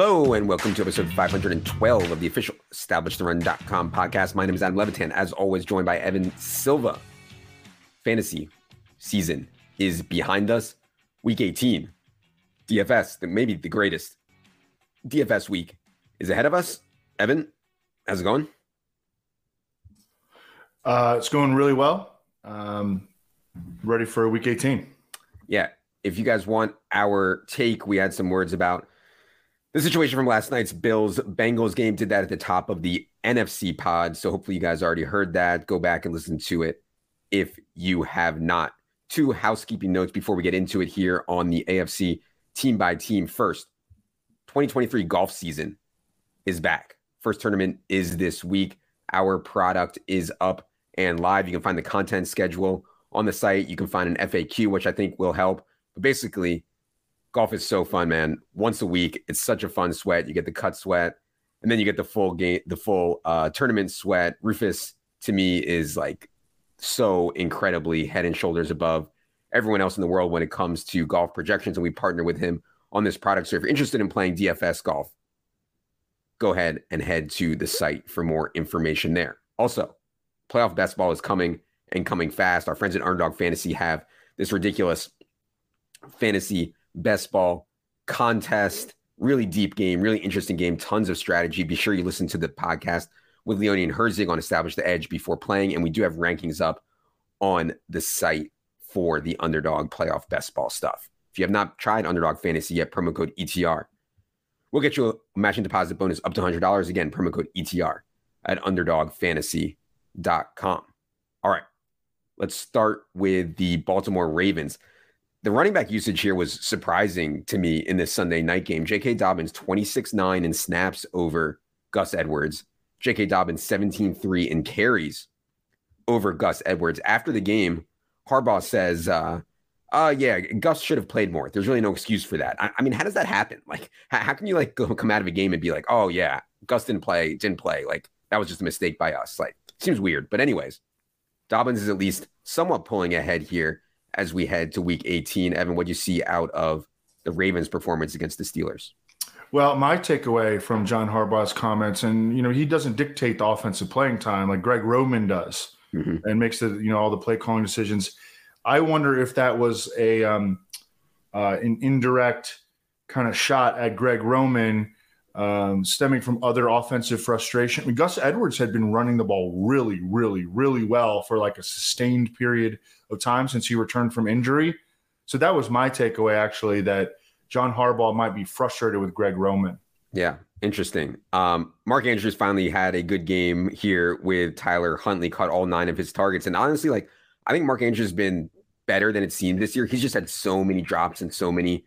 Hello and welcome to episode 512 of the official EstablishTheRun.com podcast. My name is Adam Levitan, as always, joined by Evan Silva. Fantasy season is behind us. Week 18, DFS, maybe the greatest DFS week is ahead of us. Evan, how's it going? Uh, it's going really well. Um, ready for week 18. Yeah. If you guys want our take, we had some words about the situation from last night's Bills Bengals game. Did that at the top of the NFC pod. So hopefully you guys already heard that. Go back and listen to it if you have not. Two housekeeping notes before we get into it here on the AFC team by team. First, 2023 golf season is back. First tournament is this week. Our product is up and live. You can find the content schedule on the site. You can find an FAQ, which I think will help. But basically, golf is so fun, man. Once a week, it's such a fun sweat. You get the cut sweat, and then you get the full game, the full uh, tournament sweat. Rufus to me is like so incredibly head and shoulders above everyone else in the world when it comes to golf projections, and we partner with him on this product. So if you're interested in playing DFS golf, go ahead and head to the site for more information there. Also, playoff best ball is coming and coming fast. Our friends at Underdog Fantasy have this ridiculous fantasy best ball contest. Really deep game, really interesting game, tons of strategy. Be sure you listen to the podcast with Leone and Herzig on Establish the Edge before playing. And we do have rankings up on the site for the underdog playoff best ball stuff. If you have not tried underdog fantasy yet, promo code ETR. We'll get you a matching deposit bonus up to $100. Again, promo code ETR at underdogfantasy.com. All right, let's start with the Baltimore Ravens the running back usage here was surprising to me in this Sunday night game. J.K. Dobbins 26 9 in snaps over Gus Edwards. J.K. Dobbins 17 3 in carries over Gus Edwards. After the game, Harbaugh says, uh, uh, yeah, Gus should have played more. There's really no excuse for that. I, I mean, how does that happen? Like, how, how, can you like go come out of a game and be like, oh yeah, Gus didn't play, didn't play. Like that was just a mistake by us. Like, seems weird. But anyways, Dobbins is at least somewhat pulling ahead here as we head to week 18. Evan, what do you see out of the Ravens' performance against the Steelers? Well, my takeaway from John Harbaugh's comments, and you know, he doesn't dictate the offensive playing time like Greg Roman does, mm-hmm. and makes the you know all the play calling decisions. I wonder if that was a um, uh, an indirect kind of shot at Greg Roman, um, stemming from other offensive frustration. I mean, Gus Edwards had been running the ball really, really, really well for like a sustained period of time since he returned from injury. So that was my takeaway, actually, that John Harbaugh might be frustrated with Greg Roman. Yeah, interesting. Um, Mark Andrews finally had a good game here with Tyler Huntley, caught all nine of his targets. And honestly, like, I think Mark Andrews has been better than it seemed this year. He's just had so many drops and so many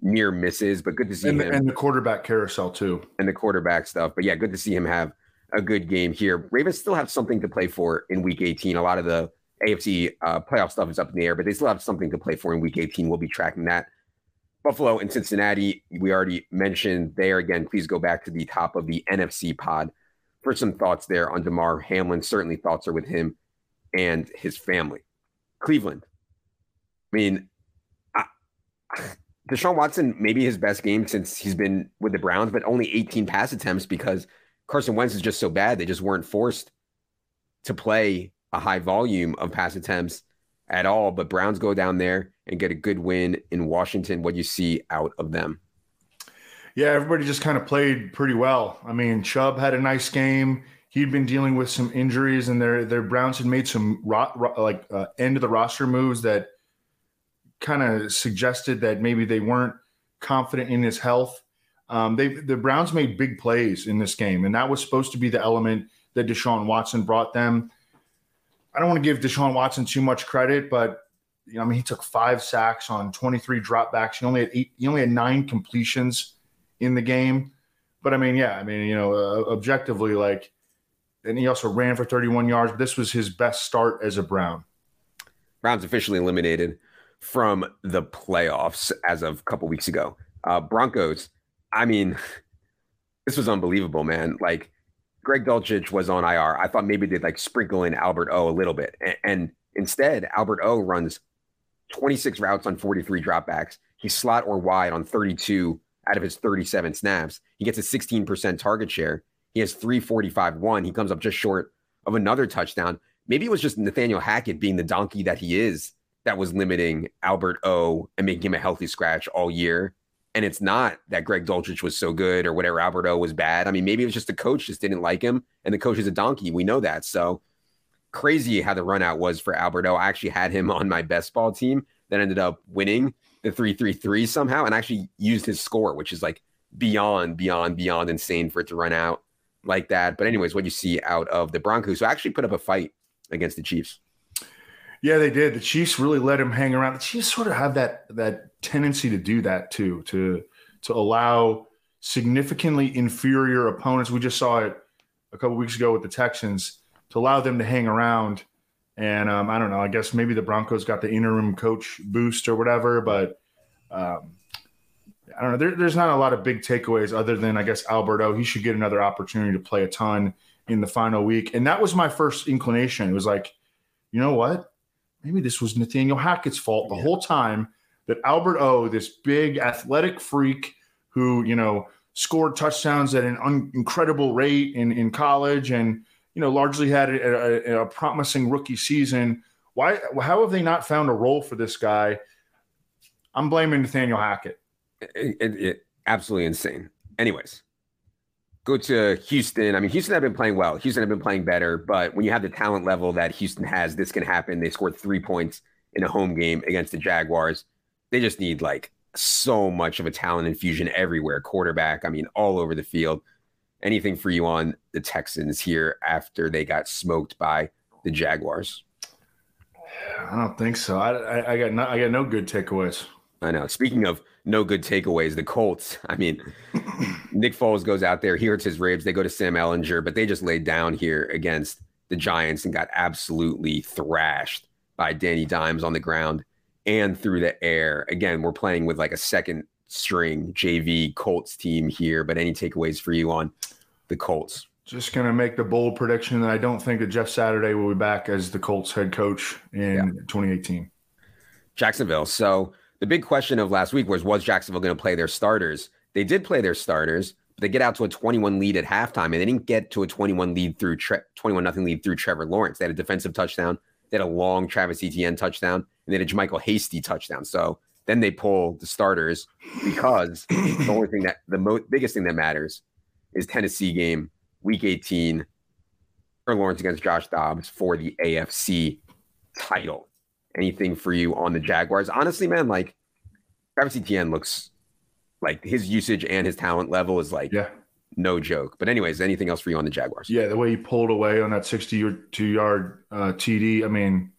near misses, but good to see and him. And the quarterback carousel, too. And the quarterback stuff. But yeah, good to see him have a good game here. Ravens still have something to play for in week 18. A lot of the AFC uh, playoff stuff is up in the air, but they still have something to play for in Week 18. We'll be tracking that. Buffalo and Cincinnati, we already mentioned there. Again, please go back to the top of the NFC pod for some thoughts there on Damar Hamlin. Certainly, thoughts are with him and his family. Cleveland. I mean, I, Deshaun Watson, maybe his best game since he's been with the Browns, but only 18 pass attempts because Carson Wentz is just so bad. They just weren't forced to play a high volume of pass attempts at all. But Browns go down there and get a good win in Washington. What you see out of them? Yeah, everybody just kind of played pretty well. I mean, Chubb had a nice game. He'd been dealing with some injuries, and their their Browns had made some ro- ro- like uh, end of the roster moves that kind of suggested that maybe they weren't confident in his health. Um, they the Browns made big plays in this game, and that was supposed to be the element that Deshaun Watson brought them. I don't want to give Deshaun Watson too much credit, but you know, I mean, he took five sacks on 23 dropbacks. He only had eight, he only had nine completions in the game. But I mean, yeah, I mean, you know, uh, objectively, like, and he also ran for 31 yards. This was his best start as a Brown. Browns officially eliminated from the playoffs as of a couple weeks ago. Uh, Broncos, I mean, this was unbelievable, man. Like Greg Dulcich was on IR, I thought maybe they'd like sprinkle in Albert O a little bit. And, and instead, Albert O runs 26 routes on 43 dropbacks. He's slot or wide on 32 out of his 37 snaps. He gets a 16% target share. He has 345 1. He comes up just short of another touchdown. Maybe it was just Nathaniel Hackett being the donkey that he is that was limiting Albert O and making him a healthy scratch all year. And it's not that Greg Dulcich was so good or whatever Albert O was bad. I mean, maybe it was just the coach just didn't like him and the coach is a donkey. We know that. So crazy how the run out was for Albert O. I actually had him on my best ball team that ended up winning the 333 somehow and actually used his score, which is like beyond, beyond, beyond insane for it to run out like that. But, anyways, what you see out of the Broncos, who actually put up a fight against the Chiefs. Yeah, they did. The Chiefs really let him hang around. The Chiefs sort of have that that tendency to do that too, to to allow significantly inferior opponents. We just saw it a couple weeks ago with the Texans to allow them to hang around. And um, I don't know. I guess maybe the Broncos got the interim coach boost or whatever, but um, I don't know. There, there's not a lot of big takeaways other than I guess Albert O. He should get another opportunity to play a ton in the final week. And that was my first inclination. It was like, you know what? Maybe this was Nathaniel Hackett's fault the yeah. whole time that Albert O, this big athletic freak who, you know, scored touchdowns at an un- incredible rate in, in college and, you know, largely had a, a, a promising rookie season. Why, how have they not found a role for this guy? I'm blaming Nathaniel Hackett. It, it, it, absolutely insane. Anyways, go to Houston. I mean, Houston have been playing well. Houston have been playing better, but when you have the talent level that Houston has, this can happen. They scored three points in a home game against the Jaguars. They just need like so much of a talent infusion everywhere. Quarterback, I mean, all over the field. Anything for you on the Texans here after they got smoked by the Jaguars? I don't think so. I, I, I got no, I got no good takeaways. I know. Speaking of no good takeaways. The Colts, I mean, Nick Foles goes out there, he hurts his ribs. They go to Sam Ehlinger, but they just laid down here against the Giants and got absolutely thrashed by Danny Dimes on the ground and through the air. Again, we're playing with like a second string JV Colts team here, but any takeaways for you on the Colts? Just going to make the bold prediction that I don't think that Jeff Saturday will be back as the Colts head coach in yeah. 2018. Jacksonville. So the big question of last week was was Jacksonville going to play their starters? They did play their starters, but they get out to a 21 lead at halftime, and they didn't get to a 21 lead through tre- 21 nothing lead through Trevor Lawrence. They had a defensive touchdown, they had a long Travis Etienne touchdown, and they had a JaMycal Hasty touchdown. So then they pull the starters because the only thing that the mo- biggest thing that matters is Tennessee game, week 18, for Lawrence against Josh Dobbs for the AFC title anything for you on the Jaguars. Honestly, man, like Travis Etienne looks like his usage and his talent level is like yeah. no joke. But anyways, anything else for you on the Jaguars? Yeah, the way he pulled away on that 62 yard uh, TD. I mean,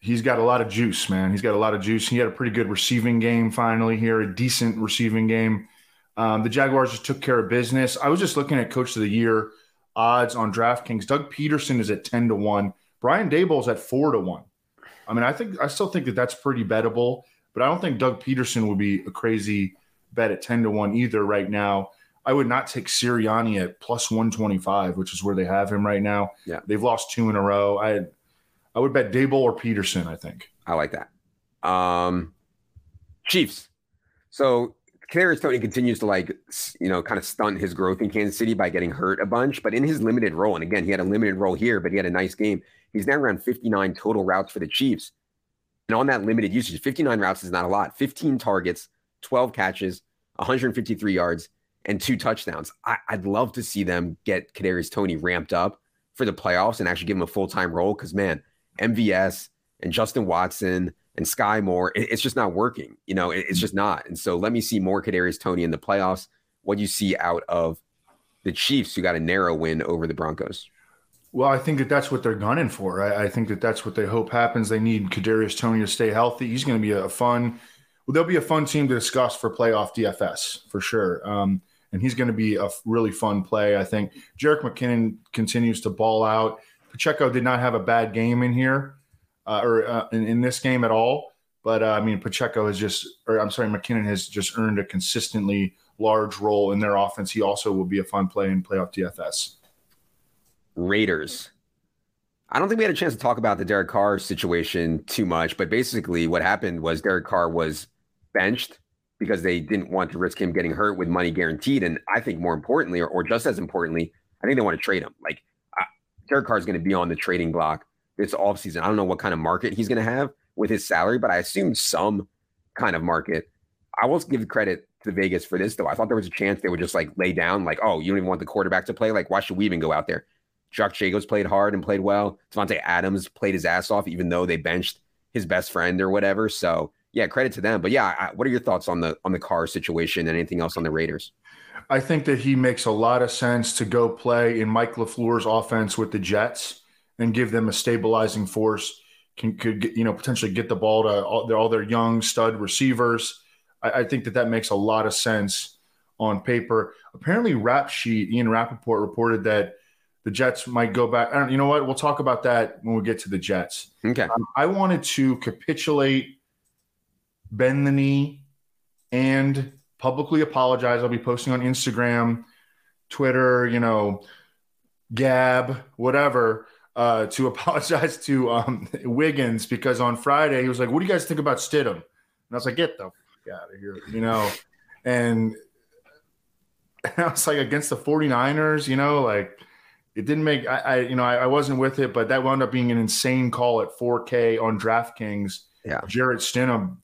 he's got a lot of juice, man. He's got a lot of juice. He had a pretty good receiving game finally here, a decent receiving game. Um, the Jaguars just took care of business. I was just looking at Coach of the Year odds on DraftKings. Doug Pederson is at 10 to 1. Brian Daboll's at 4 to 1. I mean, I think I still think that that's pretty bettable, but I don't think Doug Pederson would be a crazy bet at 10 to 1 either right now. I would not take Sirianni at plus 125, which is where they have him right now. Yeah. They've lost two in a row. I I would bet Daboll or Pederson. I think. I like that. Um Chiefs. So Kadarius Toney continues to like, you know, kind of stunt his growth in Kansas City by getting hurt a bunch. But in his limited role, and again, he had a limited role here, but he had a nice game. He's now around 59 total routes for the Chiefs. And on that limited usage, 59 routes is not a lot. 15 targets, 12 catches, 153 yards, and two touchdowns. I, would love to see them get Kadarius Toney ramped up for the playoffs and actually give him a full time role. Because man, MVS and Justin Watson and Skyy Moore, it, it's just not working. You know, it, it's just not. And so let me see more Kadarius Toney in the playoffs. What you see out of the Chiefs, who got a narrow win over the Broncos. Well, I think that that's what they're gunning for. I, I think that that's what they hope happens. They need Kadarius Toney to stay healthy. He's going to be a fun. Well, there'll be a fun team to discuss for playoff DFS for sure. Um, and he's going to be a really fun play. I think Jerick McKinnon continues to ball out. Pacheco did not have a bad game in here uh, or uh, in, in, this game at all. But uh, I mean, Pacheco has just, or I'm sorry, McKinnon has just earned a consistently large role in their offense. He also will be a fun play in playoff DFS. Raiders. I don't think we had a chance to talk about the Derek Carr situation too much, but basically what happened was Derek Carr was benched because they didn't want to risk him getting hurt with money guaranteed. And I think more importantly, or, or just as importantly, I think they want to trade him. Like uh, Derek Carr is going to be on the trading block this offseason. I don't know what kind of market he's going to have with his salary, but I assume some kind of market. I will give credit to Vegas for this, though. I thought there was a chance they would just like lay down, like, oh, you don't even want the quarterback to play. Like, why should we even go out there? Josh Jacobs played hard and played well. Davante Adams played his ass off, even though they benched his best friend or whatever. So yeah, credit to them. But yeah, I, what are your thoughts on the on the Carr situation and anything else on the Raiders? I think that he makes a lot of sense to go play in Mike LaFleur's offense with the Jets and give them a stabilizing force. Can could you know potentially get the ball to all, all their young stud receivers. I, I, think that that makes a lot of sense on paper. Apparently, Rap Sheet Ian Rapoport reported that the Jets might go back. I don't, you know what? We'll talk about that when we get to the Jets. Okay. Um, I wanted to capitulate bend the knee, and publicly apologize. I'll be posting on Instagram, Twitter, you know, Gab, whatever, uh, to apologize to um, Wiggins because on Friday he was like, "What do you guys think about Stidham?" And I was like, "Get the fuck out of here," you know, and, and I was like, against the 49ers, you know, like it didn't make I, I you know I, I, wasn't with it, but that wound up being an insane call at 4K on DraftKings. Yeah, Jarrett Stidham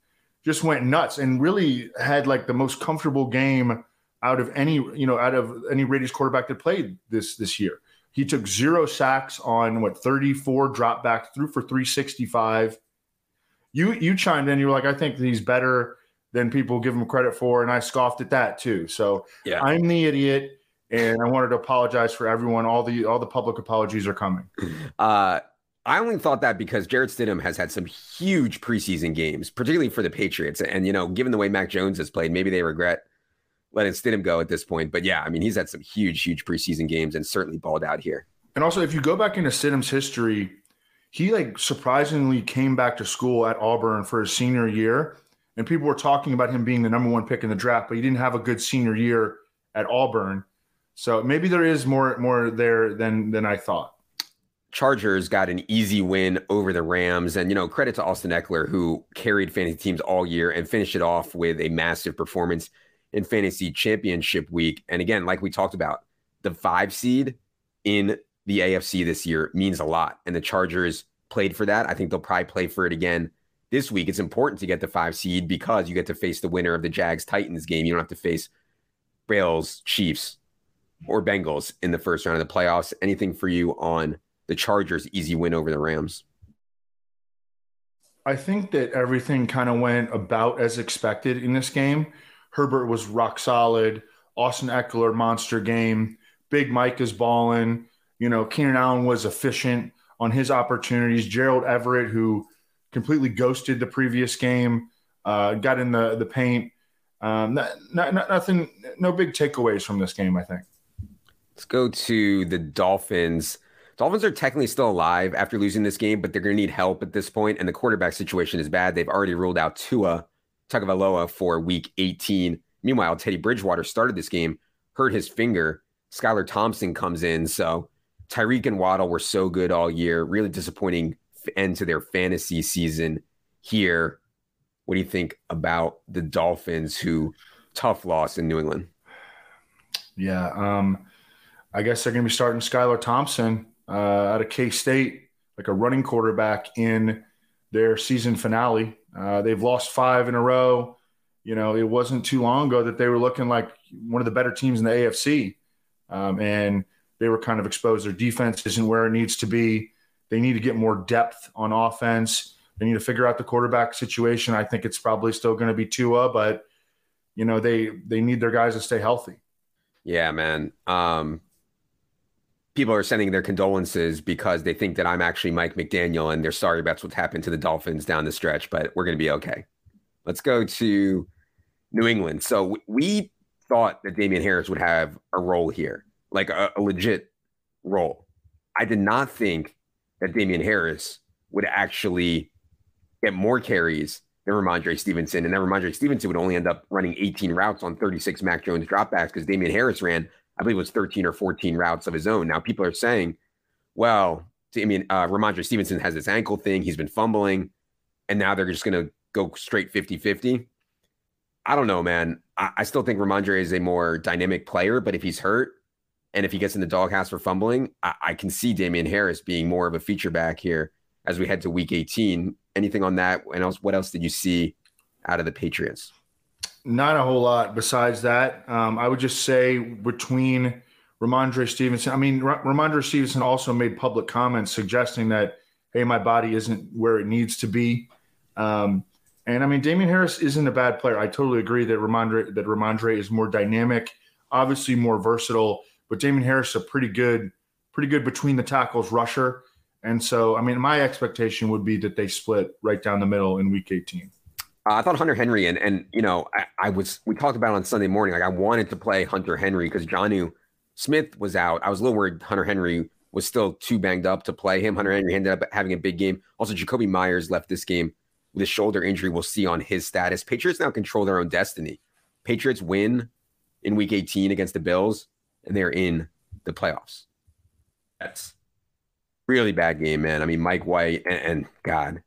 just went nuts and really had like the most comfortable game out of any you know out of any Raiders quarterback that played this this year. He took zero sacks on what 34 dropbacks, threw for 365. You you chimed in, you were like, I think he's better than people give him credit for, and I scoffed at that too. So yeah. I'm the idiot, and I wanted to apologize for everyone. All the all the public apologies are coming. Uh I only thought that because Jarrett Stidham has had some huge preseason games, particularly for the Patriots. And, you know, given the way Mac Jones has played, maybe they regret letting Stidham go at this point. But yeah, I mean, he's had some huge, huge preseason games and certainly balled out here. And also, if you go back into Stidham's history, he like surprisingly came back to school at Auburn for his senior year. And people were talking about him being the number one pick in the draft, but he didn't have a good senior year at Auburn. So maybe there is more more there than than I thought. Chargers got an easy win over the Rams. And, you know, credit to Austin Ekeler, who carried fantasy teams all year and finished it off with a massive performance in fantasy championship week. And again, like we talked about, the five seed in the AFC this year means a lot. And the Chargers played for that. I think they'll probably play for it again this week. It's important to get the five seed because you get to face the winner of the Jags Titans game. You don't have to face Bills, Chiefs, or Bengals in the first round of the playoffs. Anything for you on the Chargers' easy win over the Rams? I think that everything kind of went about as expected in this game. Herbert was rock solid. Austin Ekeler, monster game. Big Mike is balling. You know, Keenan Allen was efficient on his opportunities. Gerald Everett, who completely ghosted the previous game, uh, got in the the paint. Um, not, not, nothing, no big takeaways from this game. I think. Let's go to the Dolphins. Dolphins are technically still alive after losing this game, but they're going to need help at this point, and the quarterback situation is bad. They've already ruled out Tua Tagovailoa for Week 18. Meanwhile, Teddy Bridgewater started this game, hurt his finger. Skylar Thompson comes in, so Tyreek and Waddle were so good all year. Really disappointing end to their fantasy season here. What do you think about the Dolphins, who tough loss in New England? Yeah, um, I guess they're going to be starting Skylar Thompson uh, out of K State, like a running quarterback in their season finale. Uh, they've lost five in a row. You know, it wasn't too long ago that they were looking like one of the better teams in the AFC. Um, and they were kind of exposed. Their defense isn't where it needs to be. They need to get more depth on offense. They need to figure out the quarterback situation. I think it's probably still going to be Tua, but you know they they need their guys to stay healthy. Yeah, man. Um, people are sending their condolences because they think that I'm actually Mike McDaniel and they're sorry about what's happened to the Dolphins down the stretch, but we're going to be okay. Let's go to New England. So we thought that Damien Harris would have a role here, like a, a legit role. I did not think that Damien Harris would actually get more carries than Rhamondre Stevenson. And then Rhamondre Stevenson would only end up running 18 routes on 36 Mac Jones dropbacks because Damien Harris ran I believe it was 13 or 14 routes of his own. Now people are saying, well, I mean, uh, Rhamondre Stevenson has this ankle thing. He's been fumbling, and now they're just going to go straight 50 50. I don't know, man. I, I still think Rhamondre is a more dynamic player, but if he's hurt and if he gets in the doghouse for fumbling, I, I can see Damien Harris being more of a feature back here as we head to week 18. Anything on that? And else, what else did you see out of the Patriots? Not a whole lot besides that. Um, I would just say between Rhamondre Stevenson, I mean, R- Rhamondre Stevenson also made public comments suggesting that, hey, my body isn't where it needs to be. Um, and I mean, Damien Harris isn't a bad player. I totally agree that Rhamondre that Rhamondre is more dynamic, obviously more versatile. But Damien Harris is a pretty good, pretty good between the tackles rusher. And so, I mean, my expectation would be that they split right down the middle in Week 18. Uh, I thought Hunter Henry and and you know I, I, was we talked about it on Sunday morning like I wanted to play Hunter Henry because Jonnu Smith was out. I was a little worried Hunter Henry was still too banged up to play him. Hunter Henry ended up having a big game. Also, Jakobi Meyers left this game with a shoulder injury. We'll see on his status. Patriots now control their own destiny. Patriots win in Week 18 against the Bills, and they're in the playoffs. That's really bad game, man. I mean, Mike White and, and God,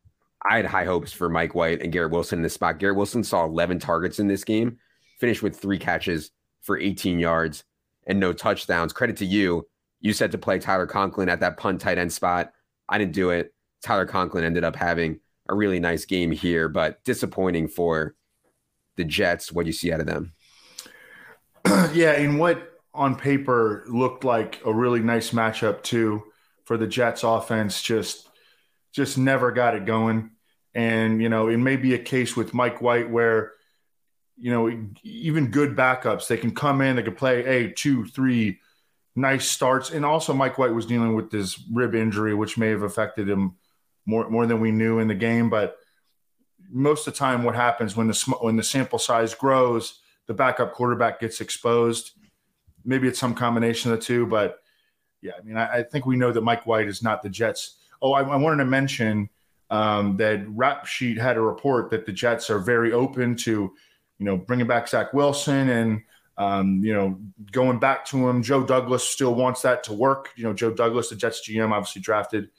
I had high hopes for Mike White and Garrett Wilson in this spot. Garrett Wilson saw 11 targets in this game, finished with three catches for 18 yards and no touchdowns. Credit to you. You said to play Tyler Conklin at that punt tight end spot. I didn't do it. Tyler Conklin ended up having a really nice game here, but disappointing for the Jets. What you see out of them? yeah, in what on paper looked like a really nice matchup too for the Jets offense, just just never got it going. And you know, it may be a case with Mike White where you know even good backups they can come in, they can play a two, three nice starts. And also, Mike White was dealing with this rib injury, which may have affected him more more than we knew in the game. But most of the time, what happens when the when the sample size grows, the backup quarterback gets exposed. Maybe it's some combination of the two, but yeah, I mean, I, I think we know that Mike White is not the Jets. Oh, I, I wanted to mention um, that Rap Sheet had a report that the Jets are very open to, you know, bringing back Zach Wilson and um, you know, going back to him. Joe Douglas still wants that to work. You know, Joe Douglas, the Jets GM, obviously drafted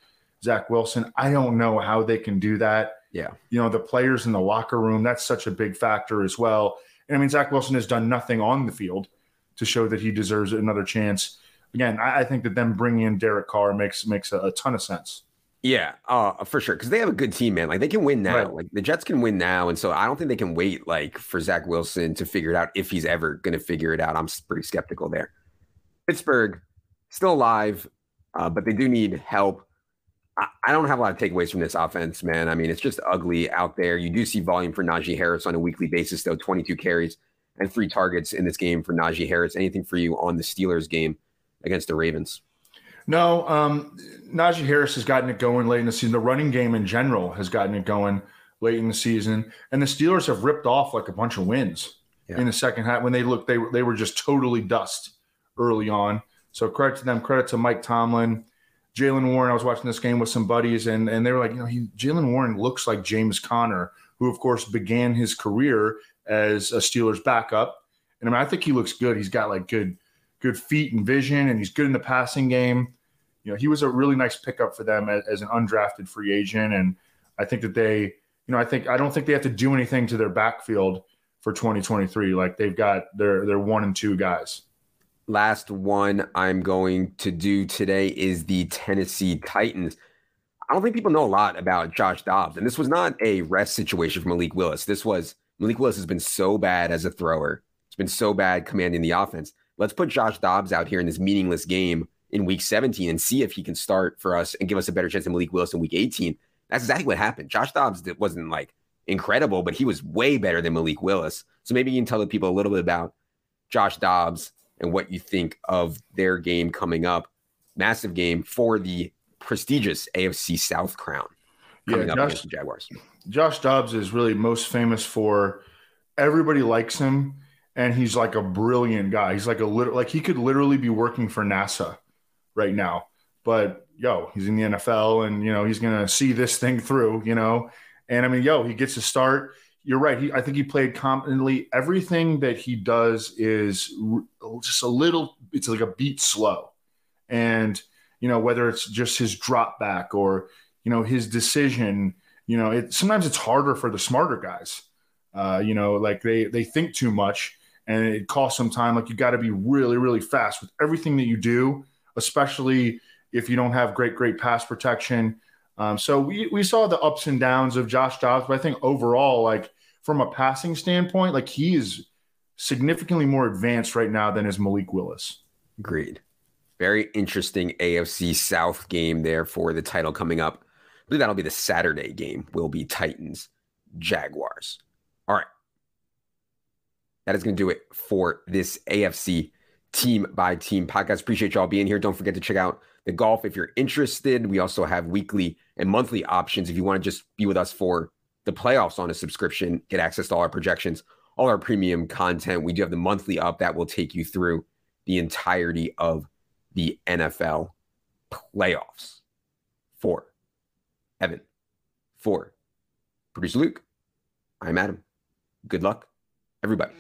Zach Wilson. I don't know how they can do that. Yeah. You know, the players in the locker room, that's such a big factor as well. And I mean, Zach Wilson has done nothing on the field to show that he deserves another chance. Again, I, I think that them bringing in Derek Carr makes makes a, a ton of sense. Yeah, uh, for sure. Because they have a good team, man. Like they can win now. Right. Like the Jets can win now, and so I don't think they can wait like for Zach Wilson to figure it out if he's ever going to figure it out. I'm pretty skeptical there. Pittsburgh still alive, uh, but they do need help. I, I don't have a lot of takeaways from this offense, man. I mean, it's just ugly out there. You do see volume for Najee Harris on a weekly basis, though. 22 carries and three targets in this game for Najee Harris. Anything for you on the Steelers game against the Ravens? No, um, Najee Harris has gotten it going late in the season. The running game in general has gotten it going late in the season, and the Steelers have ripped off like a bunch of wins Yeah. in the second half. When they looked, they were they were just totally dust early on. So credit to them. Credit to Mike Tomlin, Jaylen Warren. I was watching this game with some buddies, and and they were like, you know, he Jaylen Warren looks like James Conner, who of course began his career as a Steelers backup. And I mean, I think he looks good. He's got like good good feet and vision, and he's good in the passing game you know, he was a really nice pickup for them as, as, an undrafted free agent. And I think that they, you know, I think I don't think they have to do anything to their backfield for 2023. Like they've got their their one and two guys. Last one I'm going to do today is the Tennessee Titans. I don't think people know a lot about Josh Dobbs, and this was not a rest situation for Malik Willis. This was Malik Willis has been so bad as a thrower. It's been so bad commanding the offense. Let's put Josh Dobbs out here in this meaningless game in week 17 and see if he can start for us and give us a better chance than Malik Willis in week 18. That's exactly what happened. Josh Dobbs wasn't like incredible, but he was way better than Malik Willis. So maybe you can tell the people a little bit about Josh Dobbs and what you think of their game coming up. Massive game for the prestigious AFC South crown coming Yeah, up against the Jaguars. Josh Dobbs is really most famous for everybody likes him, and he's like a brilliant guy. He's like a little like he could literally be working for NASA right now. But yo, he's in the NFL, and you know he's gonna see this thing through. You know, and I mean, yo, he gets to start. You're right. He, I think he played competently. Everything that he does is just a little. It's like a beat slow, and you know whether it's just his drop back or you know his decision. You know, it sometimes it's harder for the smarter guys. Uh, you know, like they they think too much and it costs some time. Like you got to be really, really fast with everything that you do, especially if you don't have great, great pass protection. Um, so we we saw the ups and downs of Josh Dobbs, but I think overall, like from a passing standpoint, like he is significantly more advanced right now than is Malik Willis. Agreed. Very interesting AFC South game there for the title coming up. I believe that'll be the Saturday game. Will be Titans Jaguars. All right. That is going to do it for this AFC team by team podcast. Appreciate y'all being here. Don't forget to check out the golf if you're interested. We also have weekly and monthly options if you want to just be with us for the playoffs on a subscription, get access to all our projections, all our premium content. We do have the monthly up that will take you through the entirety of the NFL playoffs. For Evan, for producer Luke, I'm Adam. Good luck, everybody.